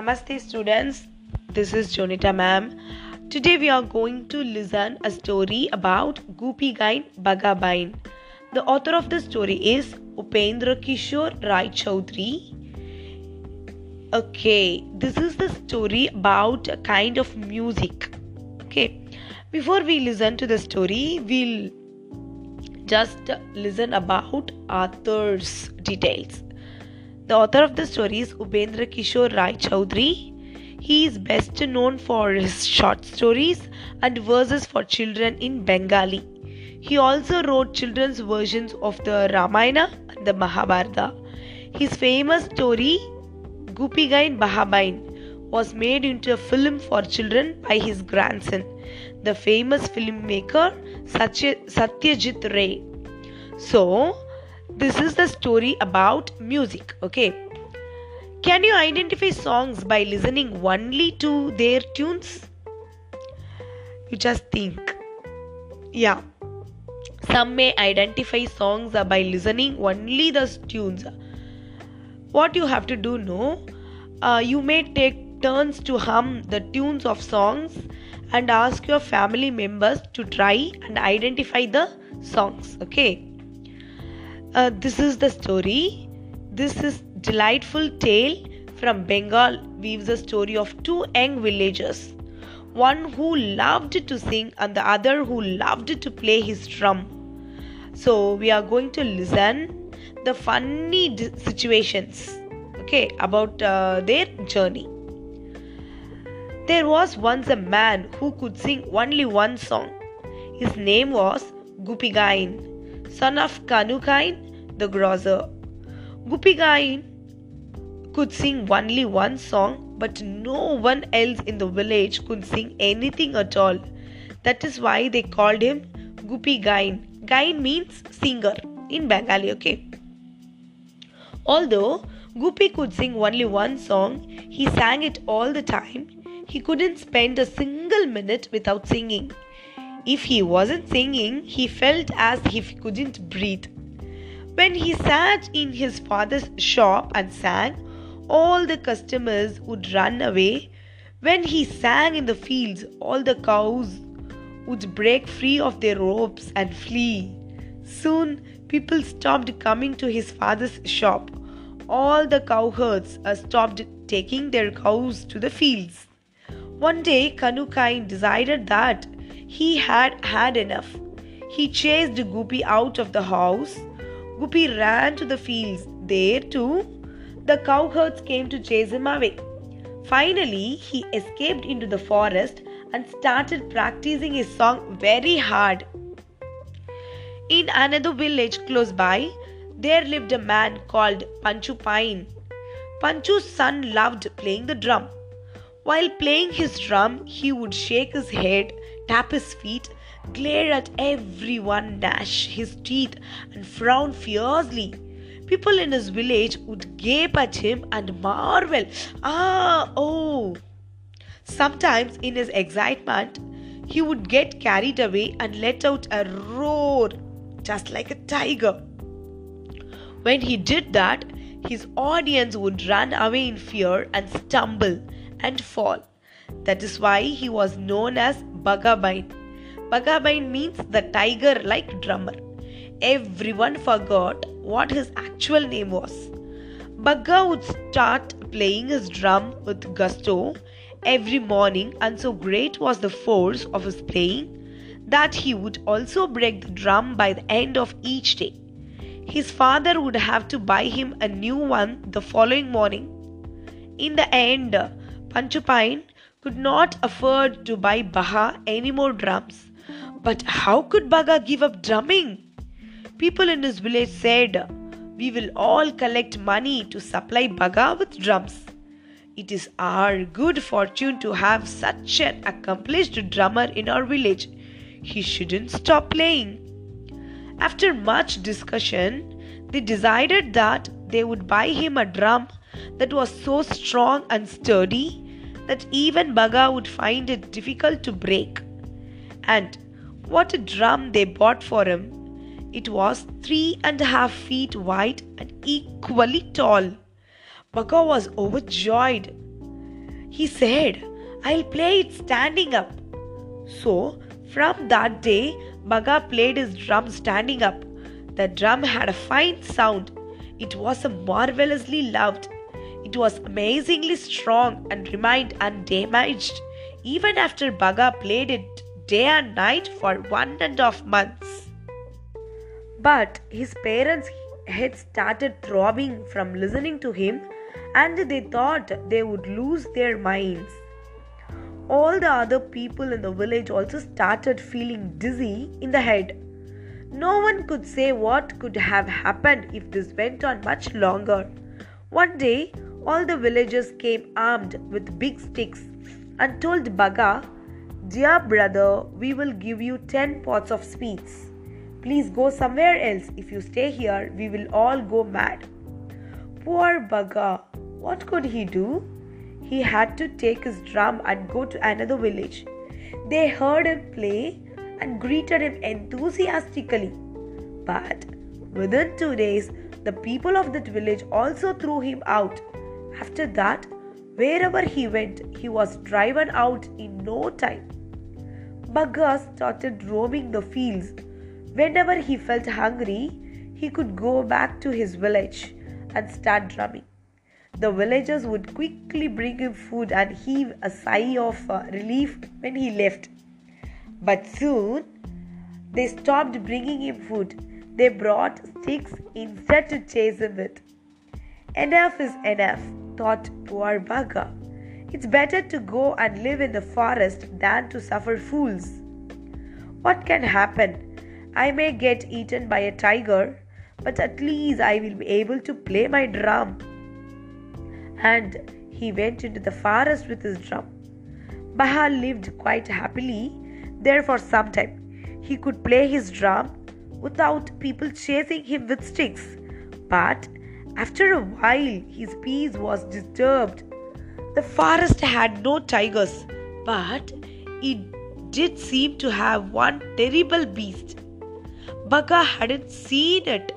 Namaste students, this is Jonita ma'am. Today we are going to listen a story about Goopy Gain Bagabain. The author of the story is Upendra Kishore Rai Chaudhary. Okay, this is the story about a kind of music. Okay, before we listen to the story, we'll just listen about author's details. The author of the story is Upendra Kishore Rai Chaudhary. He is best known for his short stories and verses for children in Bengali. He also wrote children's versions of the Ramayana and the Mahabharata. His famous story, Goopy Gyne Bagha Byne, was made into a film for children by his grandson, the famous filmmaker Satyajit Ray. So, this is the story about music okay? Can you identify songs by listening only to their tunes? You just think. Yeah. Some may identify songs by listening only the tunes. What you have to do no? Uh, you may take turns to hum the tunes of songs and ask your family members to try and identify the songs okay uh, this is the story. This is delightful tale from Bengal weaves a story of two young villagers, one who loved to sing and the other who loved to play his drum. So we are going to listen the funny situations, okay, about uh, their journey. There was once a man who could sing only one song. His name was Goopy Gyne son of Kanukain the grocer. Goopy Gyne could sing only one song, but no one else in the village could sing anything at all. That is why they called him Goopy Gyne. Gain means singer in Bengali, okay? Although Goopy could sing only one song, he sang it all the time. He couldn't spend a single minute without singing. If he wasn't singing, he felt as if he couldn't breathe. When he sat in his father's shop and sang, all the customers would run away. When he sang in the fields, all the cows would break free of their ropes and flee. Soon, people stopped coming to his father's shop. All the cowherds uh, stopped taking their cows to the fields. One day, Kanukain decided that he had had enough. He chased Goopy out of the house. Goopy ran to the fields. There too, the cowherds came to chase him away. Finally, he escaped into the forest and started practicing his song very hard. In another village close by, there lived a man called Panchu Pine. Panchu's son loved playing the drum. While playing his drum, he would shake his head tap his feet, glare at everyone, gnash his teeth, and frown fiercely. People in his village would gape at him and marvel. Ah, oh. Sometimes, in his excitement, he would get carried away and let out a roar, just like a tiger. When he did that, his audience would run away in fear and stumble and fall. That is why he was known as Bagha Byne. Bagabain means the tiger like drummer. Everyone forgot what his actual name was. Bagha would start playing his drum with gusto every morning, and so great was the force of his playing that he would also break the drum by the end of each day. His father would have to buy him a new one the following morning. In the end, Panchupain could not afford to buy Bagha any more drums. But how could Bagha give up drumming? People in his village said, We will all collect money to supply Bagha with drums. It is our good fortune to have such an accomplished drummer in our village. He shouldn't stop playing. After much discussion, they decided that they would buy him a drum that was so strong and sturdy that even Bagha would find it difficult to break. And what a drum they bought for him! It was three and a half feet wide and equally tall. Bagha was overjoyed. He said, I'll play it standing up. So, from that day, Baga played his drum standing up. The drum had a fine sound. It was a marvelously loud. It was amazingly strong and remained undamaged even after Bagha played it day and night for one and a half months. But his parents' heads started throbbing from listening to him and they thought they would lose their minds. All the other people in the village also started feeling dizzy in the head. No one could say what could have happened if this went on much longer. One day, all the villagers came armed with big sticks and told Bagha, Dear brother, we will give you 10 pots of sweets. Please go somewhere else. If you stay here, we will all go mad. Poor Bagha, what could he do? He had to take his drum and go to another village. They heard him play and greeted him enthusiastically. But within two days, the people of that village also threw him out. After that, wherever he went, he was driven out in no time. Bagha started roaming the fields Whenever he felt hungry, he could go back to his village and start drumming. The villagers would quickly bring him food and heave a sigh of uh, relief when he left. But soon, they stopped bringing him food. They brought sticks instead to chase him with. Enough is enough, thought poor Bagha. It's better to go and live in the forest than to suffer fools. What can happen? I may get eaten by a tiger, but at least I will be able to play my drum. And he went into the forest with his drum. Bagha lived quite happily there for some time. He could play his drum without people chasing him with sticks. But after a while, his peace was disturbed. The forest had no tigers, but it did seem to have one terrible beast Bagha hadn't seen it,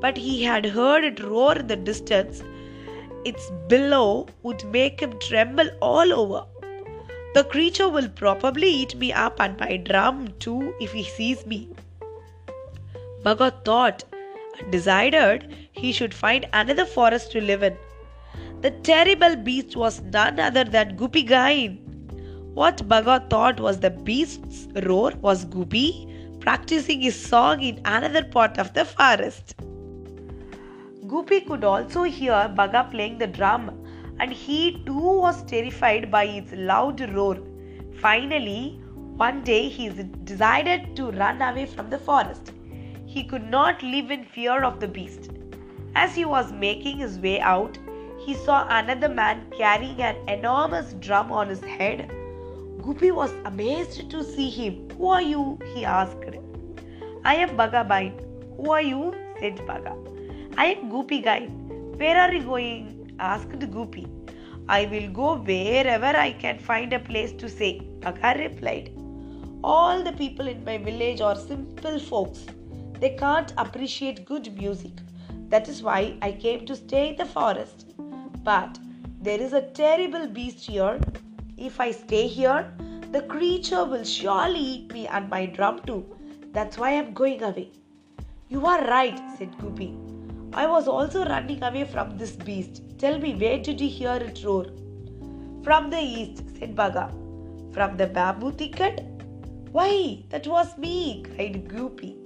but he had heard it roar in the distance. Its bellow would make him tremble all over. The creature will probably eat me up and my drum too if he sees me. Bagha thought decided he should find another forest to live in. The terrible beast was none other than Goopy Gyne. What Bagha thought was the beast's roar was Goopy practicing his song in another part of the forest. Goopy could also hear Bagha playing the drum, and he too was terrified by its loud roar. Finally, one day he decided to run away from the forest. He could not live in fear of the beast. As he was making his way out, he saw another man carrying an enormous drum on his head Goopy was amazed to see him. Who are you? he asked. I am Bagha Byne. Who are you? said Bagha. I am Goopy Gyne. Where are you going? asked Goopy. I will go wherever I can find a place to stay, Bagha replied. All the people in my village are simple folks. They can't appreciate good music. That is why I came to stay in the forest. But there is a terrible beast here if I stay here, the creature will surely eat me and my drum too. That's why I'm going away. You are right, said Goopy. I was also running away from this beast. Tell me, where did you hear it roar? From the east, said Bagha. From the bamboo thicket? Why, that was me, cried Goopy.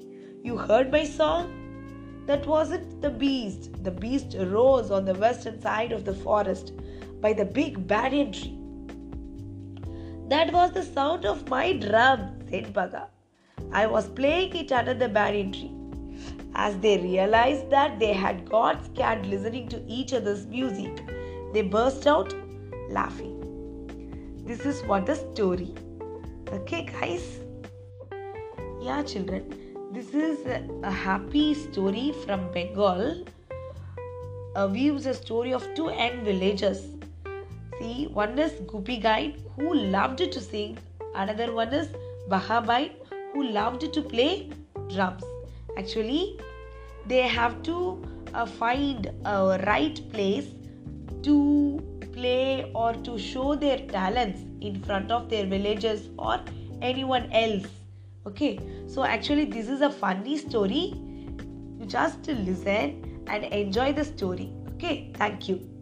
You heard my song? That wasn't the beast. The beast rose on the western side of the forest by the big banyan tree. That was the sound of my drum, said Bagha. I was playing it under the banyan tree. As they realized that they had got scared listening to each other's music, they burst out laughing. This is what the story. Okay, guys? Yeah, children, this is a happy story from Bengal. Uh, weaves a story of two young villagers See, one is Goopy Gyne who loved to sing, another one is Bagha Byne who loved to play drums. Actually, they have to uh, find a right place to play or to show their talents in front of their villagers or anyone else. Okay, so actually, this is a funny story. You just listen and enjoy the story. Okay, thank you.